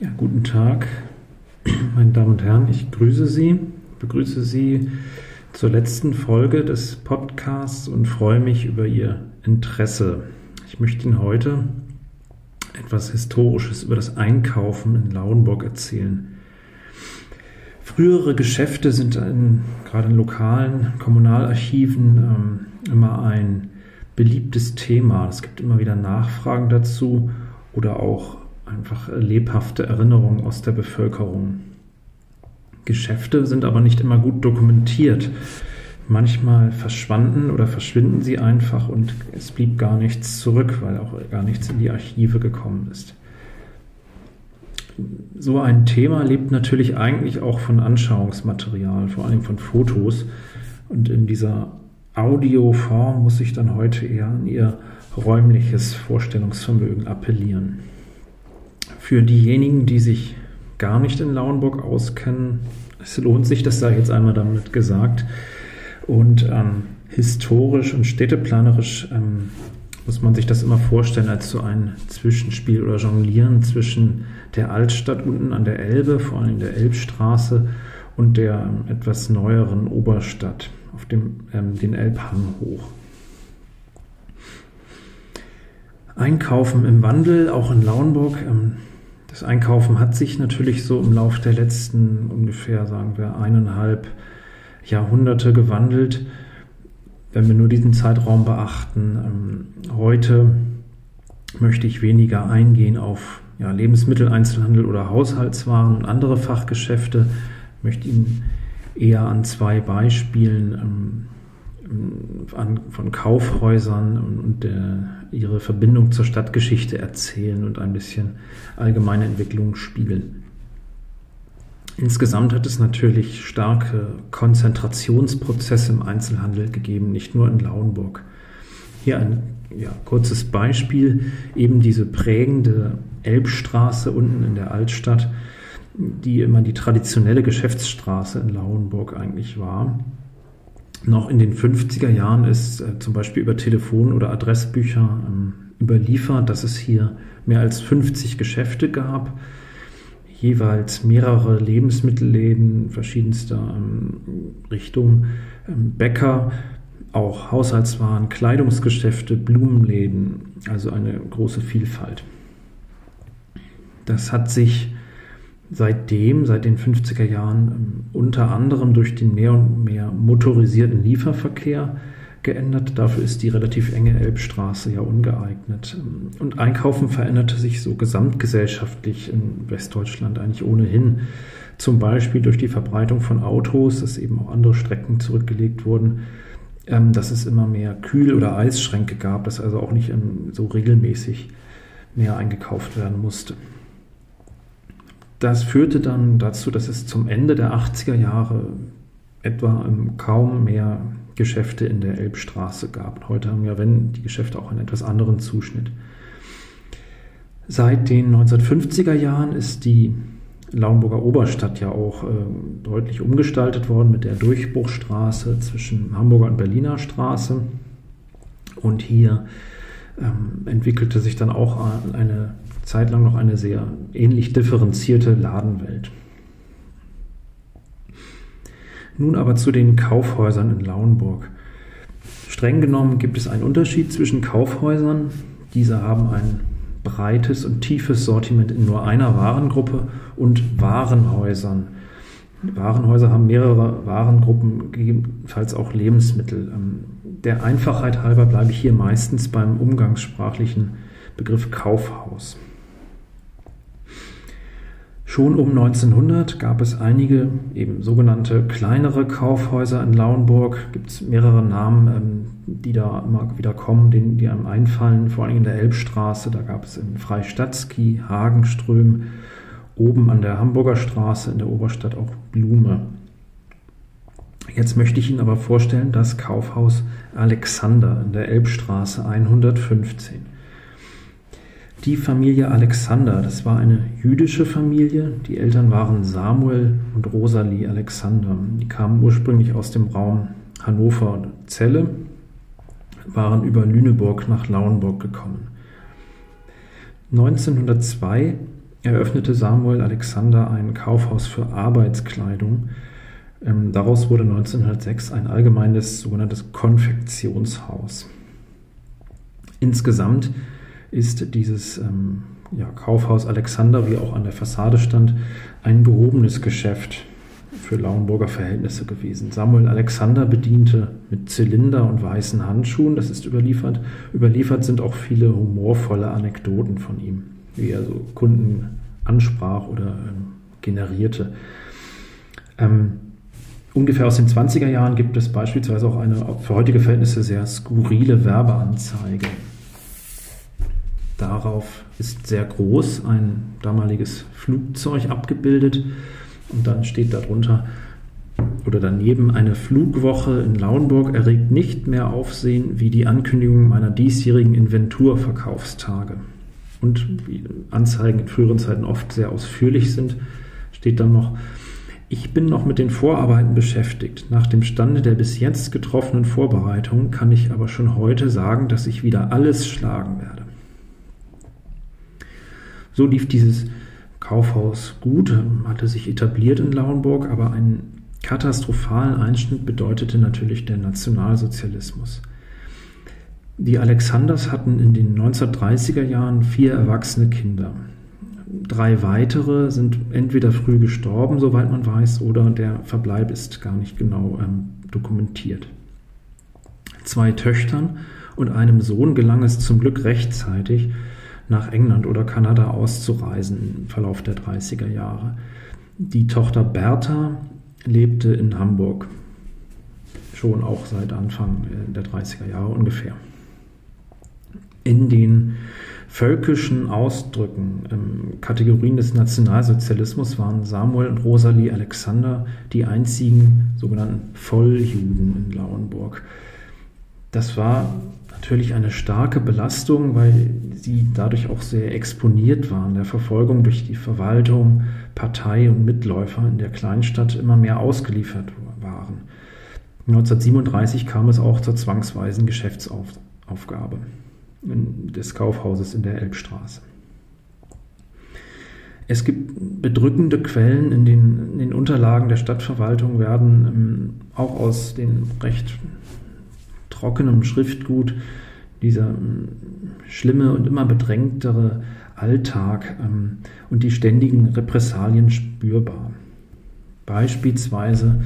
Ja, guten Tag, meine Damen und Herren. Ich grüße Sie, begrüße Sie zur letzten Folge des Podcasts und freue mich über Ihr Interesse. Ich möchte Ihnen heute etwas Historisches über das Einkaufen in Lauenburg erzählen. Frühere Geschäfte sind in, gerade in lokalen Kommunalarchiven ähm, immer ein beliebtes Thema. Es gibt immer wieder Nachfragen dazu oder auch einfach lebhafte Erinnerungen aus der Bevölkerung. Geschäfte sind aber nicht immer gut dokumentiert. Manchmal verschwanden oder verschwinden sie einfach und es blieb gar nichts zurück, weil auch gar nichts in die Archive gekommen ist. So ein Thema lebt natürlich eigentlich auch von Anschauungsmaterial, vor allem von Fotos. Und in dieser Audioform muss ich dann heute eher an ihr räumliches Vorstellungsvermögen appellieren. Für diejenigen, die sich gar nicht in Lauenburg auskennen, es lohnt sich, das sei jetzt einmal damit gesagt. Und ähm, historisch und städteplanerisch ähm, muss man sich das immer vorstellen als so ein Zwischenspiel oder Jonglieren zwischen der Altstadt unten an der Elbe, vor allem der Elbstraße, und der ähm, etwas neueren Oberstadt auf dem, ähm, den Elbhang hoch. Einkaufen im Wandel, auch in Lauenburg. Das Einkaufen hat sich natürlich so im Laufe der letzten ungefähr, sagen wir, eineinhalb Jahrhunderte gewandelt. Wenn wir nur diesen Zeitraum beachten, ähm, heute möchte ich weniger eingehen auf ja, Lebensmitteleinzelhandel oder Haushaltswaren und andere Fachgeschäfte. Ich möchte Ihnen eher an zwei Beispielen ähm, an, von Kaufhäusern und, der, ihre Verbindung zur Stadtgeschichte erzählen und ein bisschen allgemeine Entwicklung spiegeln. Insgesamt hat es natürlich starke Konzentrationsprozesse im Einzelhandel gegeben, nicht nur in Lauenburg. Hier ein ja, kurzes Beispiel, eben diese prägende Elbstraße unten in der Altstadt, die immer die traditionelle Geschäftsstraße in Lauenburg eigentlich war noch in den 50er Jahren ist äh, zum Beispiel über Telefon- oder Adressbücher ähm, überliefert, dass es hier mehr als 50 Geschäfte gab, jeweils mehrere Lebensmittelläden verschiedenster ähm, Richtungen, ähm, Bäcker, auch Haushaltswaren, Kleidungsgeschäfte, Blumenläden, also eine große Vielfalt. Das hat sich seitdem, seit den 50er Jahren, ähm, unter anderem durch den mehr und mehr motorisierten Lieferverkehr geändert. Dafür ist die relativ enge Elbstraße ja ungeeignet. Ähm, und Einkaufen veränderte sich so gesamtgesellschaftlich in Westdeutschland eigentlich ohnehin. Zum Beispiel durch die Verbreitung von Autos, dass eben auch andere Strecken zurückgelegt wurden, ähm, dass es immer mehr Kühl- oder Eisschränke gab, dass also auch nicht so regelmäßig mehr eingekauft werden musste. Das führte dann dazu, dass es zum Ende der 80er Jahre etwa kaum mehr Geschäfte in der Elbstraße gab. Heute haben ja, wenn, die Geschäfte auch einen etwas anderen Zuschnitt. Seit den 1950er Jahren ist die Lauenburger Oberstadt ja auch äh, deutlich umgestaltet worden mit der Durchbruchstraße zwischen Hamburger und Berliner Straße. Und hier ähm, entwickelte sich dann auch eine Zeit lang noch eine sehr ähnlich differenzierte Ladenwelt. Nun aber zu den Kaufhäusern in Lauenburg. Streng genommen gibt es einen Unterschied zwischen Kaufhäusern. Diese haben ein breites und tiefes Sortiment in nur einer Warengruppe und Warenhäusern. Warenhäuser haben mehrere Warengruppen, gegebenenfalls auch Lebensmittel. Ähm, der Einfachheit halber bleibe ich hier meistens beim umgangssprachlichen Begriff Kaufhaus. Schon um 1900 gab es einige eben sogenannte kleinere Kaufhäuser in Lauenburg. Gibt es mehrere Namen, ähm, die da immer wieder kommen, die einem einfallen, vor allem in der Elbstraße. Da gab es in Freistatzki, Hagenström, oben an der Hamburger Straße in der Oberstadt auch Blume. Jetzt möchte ich Ihnen aber vorstellen das Kaufhaus Alexander in der Elbstraße 115. Die Familie Alexander, das war eine jüdische Familie. Die Eltern waren Samuel und Rosalie Alexander. Die kamen ursprünglich aus dem Raum Hannover und Celle, waren über Lüneburg nach Lauenburg gekommen. 1902 eröffnete Samuel Alexander ein Kaufhaus für Arbeitskleidung. Ähm, daraus wurde 1906 ein allgemeines sogenanntes Konfektionshaus. Insgesamt ist dieses ähm, ja, Kaufhaus Alexander, wie auch an der Fassade stand, ein gehobenes Geschäft für Lauenburger Verhältnisse gewesen. Samuel Alexander bediente mit Zylinder und weißen Handschuhen, das ist überliefert. Überliefert sind auch viele humorvolle Anekdoten von ihm, wie er so Kunden ansprach oder ähm, generierte. Ähm, ungefähr aus den 20er Jahren gibt es beispielsweise auch eine für heutige Verhältnisse sehr skurrile Werbeanzeige. Darauf ist sehr groß ein damaliges Flugzeug abgebildet und dann steht darunter oder daneben eine Flugwoche in Lauenburg erregt nicht mehr Aufsehen wie die Ankündigung meiner diesjährigen Inventurverkaufstage. Und wie Anzeigen in früheren Zeiten oft sehr ausführlich sind, steht dann noch, ich bin noch mit den Vorarbeiten beschäftigt. Nach dem Stande der bis jetzt getroffenen Vorbereitungen kann ich aber schon heute sagen, dass ich wieder alles schlagen werde. So lief dieses Kaufhaus gut, hatte sich etabliert in Lauenburg, aber einen katastrophalen Einschnitt bedeutete natürlich der Nationalsozialismus. Die Alexanders hatten in den 1930er Jahren vier erwachsene Kinder. Drei weitere sind entweder früh gestorben, soweit man weiß, oder der Verbleib ist gar nicht genau ähm, dokumentiert. Zwei Töchtern und einem Sohn gelang es zum Glück rechtzeitig, nach England oder Kanada auszureisen im Verlauf der 30er Jahre. Die Tochter Bertha lebte in Hamburg, schon auch seit Anfang äh, der 30er Jahre ungefähr. In den völkischen Ausdrücken, ähm, Kategorien des Nationalsozialismus waren Samuel und Rosalie Alexander die einzigen sogenannten Volljuden in Lauenburg. Das war natürlich eine starke Belastung, weil sie dadurch auch sehr exponiert waren, der Verfolgung durch die Verwaltung, Partei und Mitläufer in der Kleinstadt immer mehr ausgeliefert waren. 1937 kam es auch zur zwangsweisen Geschäftsaufgabe des Kaufhauses in der Elbstraße. Es gibt bedrückende Quellen in den, in den Unterlagen der Stadtverwaltung, werden ähm, auch aus den recht trockenem Schriftgut dieser ähm, schlimme und immer bedrängtere Alltag ähm, und die ständigen Repressalien spürbar. Beispielsweise,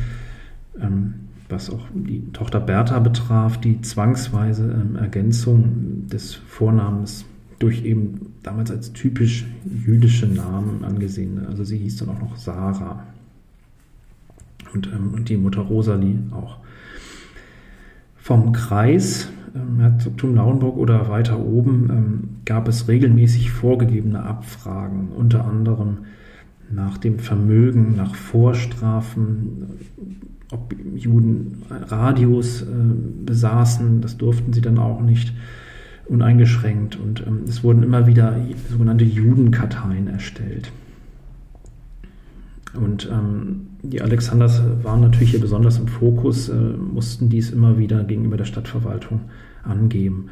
ähm, was auch die Tochter Bertha betraf, die zwangsweise Ergänzung des Vornamens durch eben damals als typisch jüdische Namen angesehen. Also sie hieß dann auch noch Sarah und, und die Mutter Rosalie auch vom Kreis, Herzogtum Lauenburg oder weiter oben, ähm, gab es regelmäßig vorgegebene Abfragen, unter anderem nach dem Vermögen, nach Vorstrafen, ob Juden Radios äh, besaßen, das durften sie dann auch nicht uneingeschränkt. Und ähm, es wurden immer wieder sogenannte Judenkarteien erstellt. Und ähm, die Alexanders waren natürlich hier besonders im Fokus, äh, mussten dies immer wieder gegenüber der Stadtverwaltung angeben.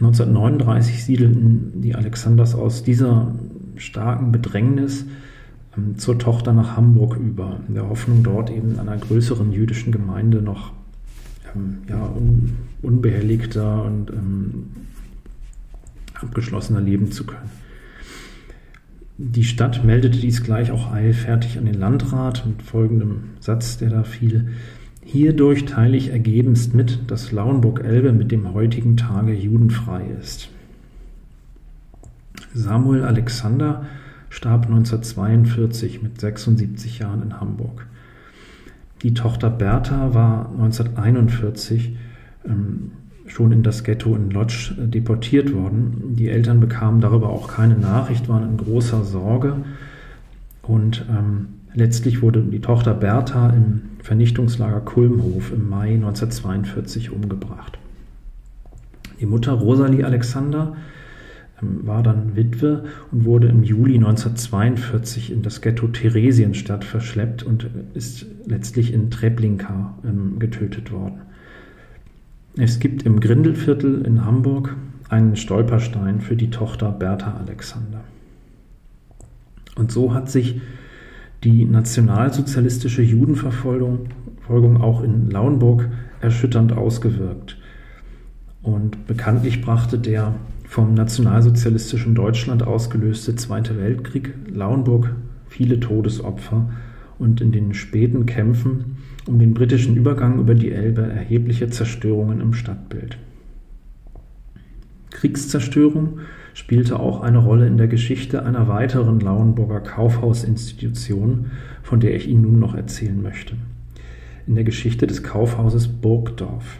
1939 siedelten die Alexanders aus dieser starken Bedrängnis ähm, zur Tochter nach Hamburg über, in der Hoffnung, dort eben einer größeren jüdischen Gemeinde noch ähm, ja, un, unbehelligter und ähm, abgeschlossener leben zu können. Die Stadt meldete dies gleich auch eilfertig an den Landrat mit folgendem Satz, der da fiel. Hierdurch teile ich ergebenst mit, dass Lauenburg-Elbe mit dem heutigen Tage judenfrei ist. Samuel Alexander starb 1942 mit 76 Jahren in Hamburg. Die Tochter Bertha war 1941 ähm, schon in das Ghetto in Lodz äh, deportiert worden. Die Eltern bekamen darüber auch keine Nachricht, waren in großer Sorge. Und ähm, letztlich wurde die Tochter Bertha im Vernichtungslager Kulmhof im Mai 1942 umgebracht. Die Mutter Rosalie Alexander ähm, war dann Witwe und wurde im Juli 1942 in das Ghetto Theresienstadt verschleppt und ist letztlich in Treblinka ähm, getötet worden. Es gibt im Grindelviertel in Hamburg einen Stolperstein für die Tochter Bertha Alexander. Und so hat sich die nationalsozialistische Judenverfolgung auch in Lauenburg erschütternd ausgewirkt. Und bekanntlich brachte der vom nationalsozialistischen Deutschland ausgelöste Zweite Weltkrieg Lauenburg viele Todesopfer und in den späten Kämpfen um den britischen Übergang über die Elbe erhebliche Zerstörungen im Stadtbild. Kriegszerstörung spielte auch eine Rolle in der Geschichte einer weiteren Lauenburger Kaufhausinstitution, von der ich Ihnen nun noch erzählen möchte. In der Geschichte des Kaufhauses Burgdorf.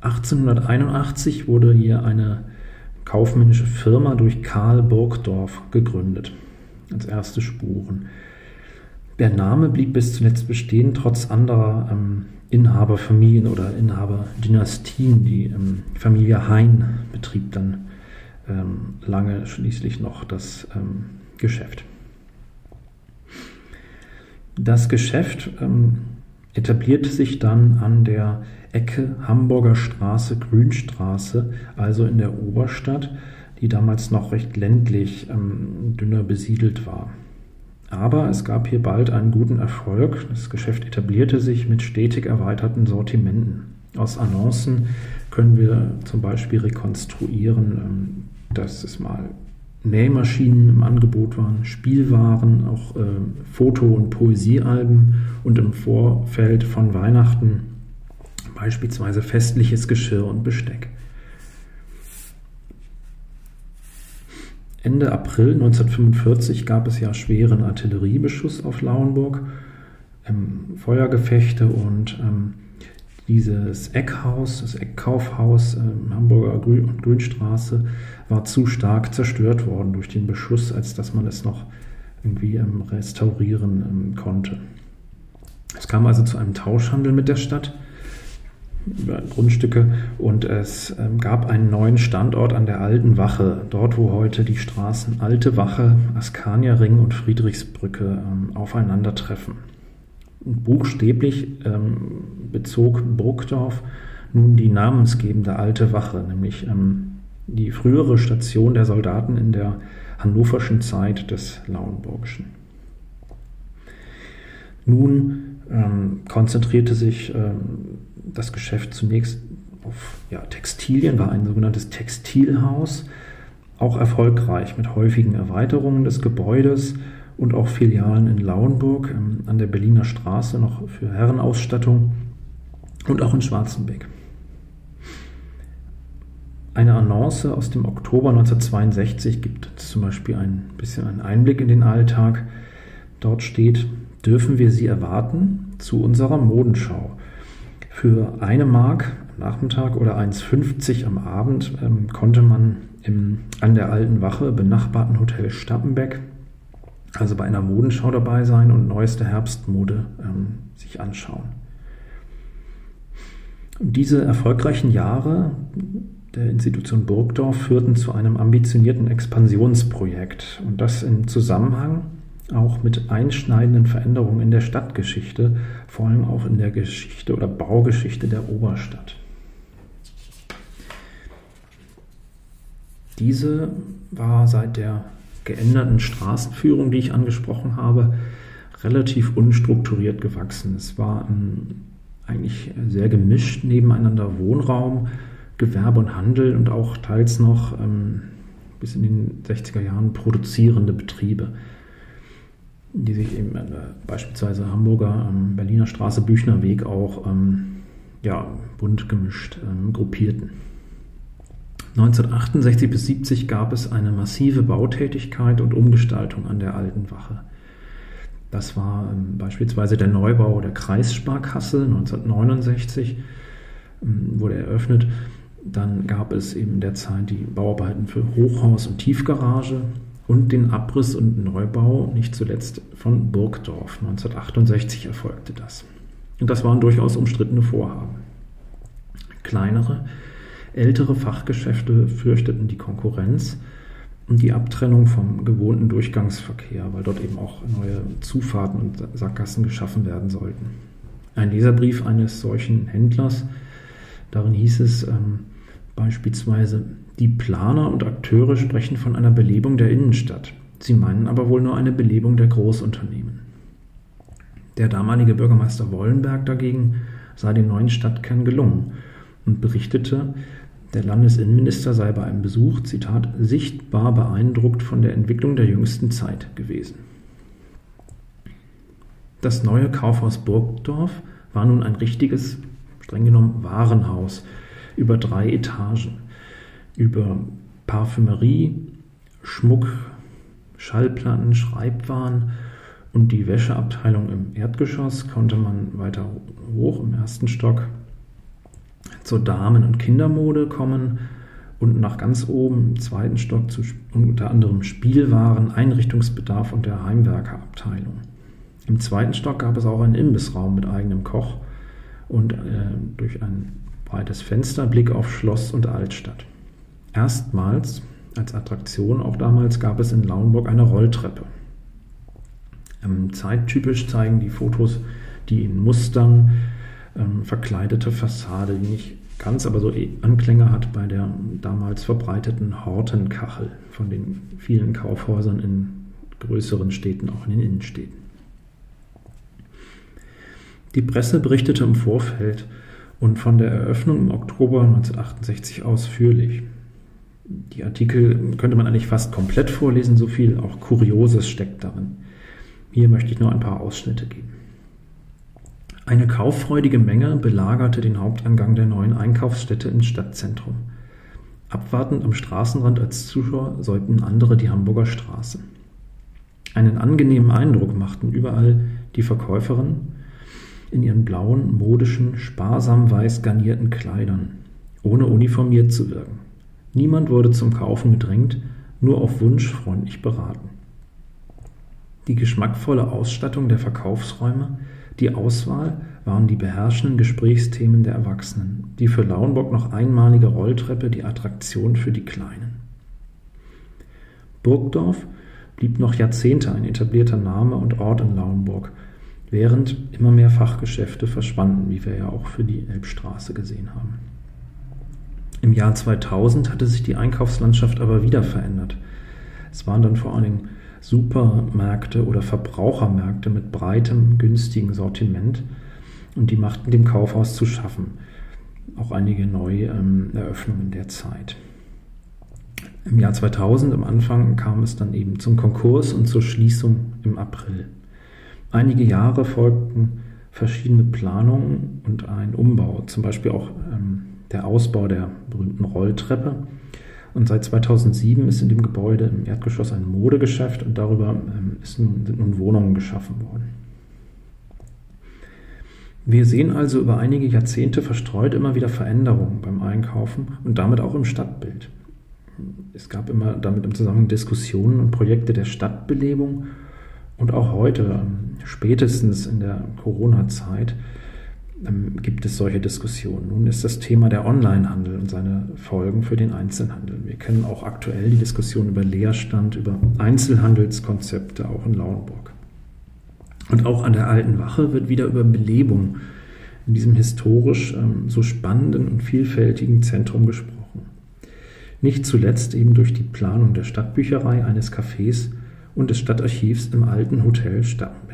1881 wurde hier eine kaufmännische Firma durch Karl Burgdorf gegründet, als erste Spuren. Der Name blieb bis zuletzt bestehen, trotz anderer ähm, Inhaberfamilien oder Inhaberdynastien. Die ähm, Familie Hein betrieb dann ähm, lange schließlich noch das ähm, Geschäft. Das Geschäft ähm, etablierte sich dann an der Ecke Hamburger Straße, Grünstraße, also in der Oberstadt, die damals noch recht ländlich ähm, dünner besiedelt war. Aber es gab hier bald einen guten Erfolg. Das Geschäft etablierte sich mit stetig erweiterten Sortimenten. Aus Annoncen können wir zum Beispiel rekonstruieren, ähm, dass es mal Nähmaschinen im Angebot waren, Spielwaren, auch äh, Foto- und Poesiealben und im Vorfeld von Weihnachten beispielsweise festliches Geschirr und Besteck. Ende April 1945 gab es ja schweren Artilleriebeschuss auf Lauenburg, ähm, Feuergefechte und ähm, dieses Eckhaus, das Eckkaufhaus äh, Hamburger Grün Grünstraße, war zu stark zerstört worden durch den Beschuss, als dass man es noch irgendwie ähm, restaurieren ähm, konnte. Es kam also zu einem Tauschhandel mit der Stadt Grundstücke und es ähm, gab einen neuen Standort an der Alten Wache, dort wo heute die Straßen Alte Wache, Askanierring und Friedrichsbrücke ähm, aufeinandertreffen. Buchstäblich ähm, bezog Burgdorf nun die namensgebende Alte Wache, nämlich die frühere Station der Soldaten in der hannoverschen Zeit des Lauenburgischen. Nun ähm, konzentrierte sich ähm, das Geschäft zunächst auf ja, Textilien, war ein sogenanntes Textilhaus, auch erfolgreich mit häufigen Erweiterungen des Gebäudes und auch Filialen in Lauenburg ähm, an der Berliner Straße noch für Herrenausstattung und auch in Schwarzenbeck. Eine Annonce aus dem Oktober 1962 gibt zum Beispiel ein bisschen einen Einblick in den Alltag. Dort steht, dürfen wir Sie erwarten zu unserer Modenschau. Für eine Mark am Nachmittag oder 1,50 am Abend ähm, konnte man im an der alten Wache benachbarten Hotel Stappenbeck, also bei einer Modenschau dabei sein und neueste Herbstmode ähm, sich anschauen. Und diese erfolgreichen Jahre der Institution Burgdorf führten zu einem ambitionierten Expansionsprojekt und das im Zusammenhang auch mit einschneidenden Veränderungen in der Stadtgeschichte, vor allem auch in der Geschichte oder Baugeschichte der Oberstadt. Diese war seit der geänderten Straßenführung, die ich angesprochen habe, relativ unstrukturiert gewachsen. Es war eigentlich sehr gemischt nebeneinander Wohnraum, Gewerbe und Handel und auch teils noch ähm, bis in den 60er Jahren produzierende Betriebe die sich eben äh, beispielsweise Hamburger ähm, Berliner Straße, Büchner Weg auch ähm, ja, bunt gemischt ähm, gruppierten. 1968 bis 70 gab es eine massive Bautätigkeit und Umgestaltung an der alten Wache. Das war ähm, beispielsweise der Neubau der Kreissparkasse 1969 ähm, wurde eröffnet. Dann gab es eben derzeit die Bauarbeiten für Hochhaus und Tiefgarage und den Abriss und Neubau, nicht zuletzt von Burgdorf. 1968 erfolgte das. Und das waren durchaus umstrittene Vorhaben. Kleinere, ältere Fachgeschäfte fürchteten die Konkurrenz und die Abtrennung vom gewohnten Durchgangsverkehr, weil dort eben auch neue Zufahrten und Sackgassen geschaffen werden sollten. Ein Leserbrief eines solchen Händlers, darin hieß es, ähm, Beispielsweise die Planer und Akteure sprechen von einer Belebung der Innenstadt. Sie meinen aber wohl nur eine Belebung der Großunternehmen. Der damalige Bürgermeister Wollenberg dagegen sei dem neuen Stadtkern gelungen und berichtete, der Landesinnenminister sei bei einem Besuch, Zitat, sichtbar beeindruckt von der Entwicklung der jüngsten Zeit gewesen. Das neue Kaufhaus Burgdorf war nun ein richtiges, streng genommen, Warenhaus über drei Etagen. Über Parfümerie, Schmuck, Schallplatten, Schreibwaren und die Wäscheabteilung im Erdgeschoss konnte man weiter hoch im ersten Stock zur Damen- und Kindermode kommen und nach ganz oben im zweiten Stock zu unter anderem Spielwaren, Einrichtungsbedarf und der Heimwerkerabteilung. Im zweiten Stock gab es auch einen Imbissraum mit eigenem Koch und äh, durch ein breites Fenster Blick auf Schloss und Altstadt. Erstmals als Attraktion auch damals gab es in Lauenburg eine Rolltreppe. Ähm, zeittypisch zeigen die Fotos die in Mustern ähm, verkleidete Fassade, die nicht ganz, aber so Anklänge hat bei der damals verbreiteten Hortenkachel von den vielen Kaufhäusern in größeren Städten, auch in den Innenstädten. Die Presse berichtete im Vorfeld und von der Eröffnung im Oktober 1968 ausführlich. Die Artikel könnte man eigentlich fast komplett vorlesen, so viel auch Kurioses steckt darin. Hier möchte ich nur ein paar Ausschnitte geben. Eine kauffreudige Menge belagerte den Haupteingang der neuen Einkaufsstätte ins Stadtzentrum. Abwartend am Straßenrand als Zuschauer säumten andere die Hamburger Straße. Einen angenehmen Eindruck machten überall die Verkäuferinnen, in ihren blauen, modischen, sparsam weiß garnierten Kleidern, ohne uniformiert zu wirken. Niemand wurde zum Kaufen gedrängt, nur auf Wunsch freundlich beraten. Die geschmackvolle Ausstattung der Verkaufsräume, die Auswahl waren die beherrschenden Gesprächsthemen der Erwachsenen, die für Lauenburg noch einmalige Rolltreppe die Attraktion für die Kleinen. Burgdorf blieb noch Jahrzehnte ein etablierter Name und Ort in Lauenburg während immer mehr Fachgeschäfte verschwanden, wie wir ja auch für die Elbstraße gesehen haben. Im Jahr 2000 hatte sich die Einkaufslandschaft aber wieder verändert. Es waren dann vor allen Dingen Supermärkte oder Verbrauchermärkte mit breitem, günstigen Sortiment und die machten dem Kaufhaus zu schaffen. Auch einige neue ähm, Eröffnungen der Zeit. Im Jahr 2000, am Anfang, kam es dann eben zum Konkurs und zur Schließung im April. Einige Jahre folgten verschiedene Planungen und ein Umbau, zum Beispiel auch ähm, der Ausbau der berühmten Rolltreppe. Und seit 2007 ist in dem Gebäude im Erdgeschoss ein Modegeschäft und darüber ähm, nun, sind nun Wohnungen geschaffen worden. Wir sehen also über einige Jahrzehnte verstreut immer wieder Veränderungen beim Einkaufen und damit auch im Stadtbild. Es gab immer damit im Zusammenhang Diskussionen und Projekte der Stadtbelebung und auch heute, ähm, spätestens in der Corona-Zeit, gibt es solche Diskussionen. Nun ist das Thema der Onlinehandel und seine Folgen für den Einzelhandel. Wir kennen auch aktuell die Diskussion über Leerstand, über Einzelhandelskonzepte, auch in Lauenburg. Und auch an der Alten Wache wird wieder über Belebung in diesem historisch ähm, so spannenden und vielfältigen Zentrum gesprochen. Nicht zuletzt eben durch die Planung der Stadtbücherei eines Cafés und des Stadtarchivs im alten Hotel Stappenberg.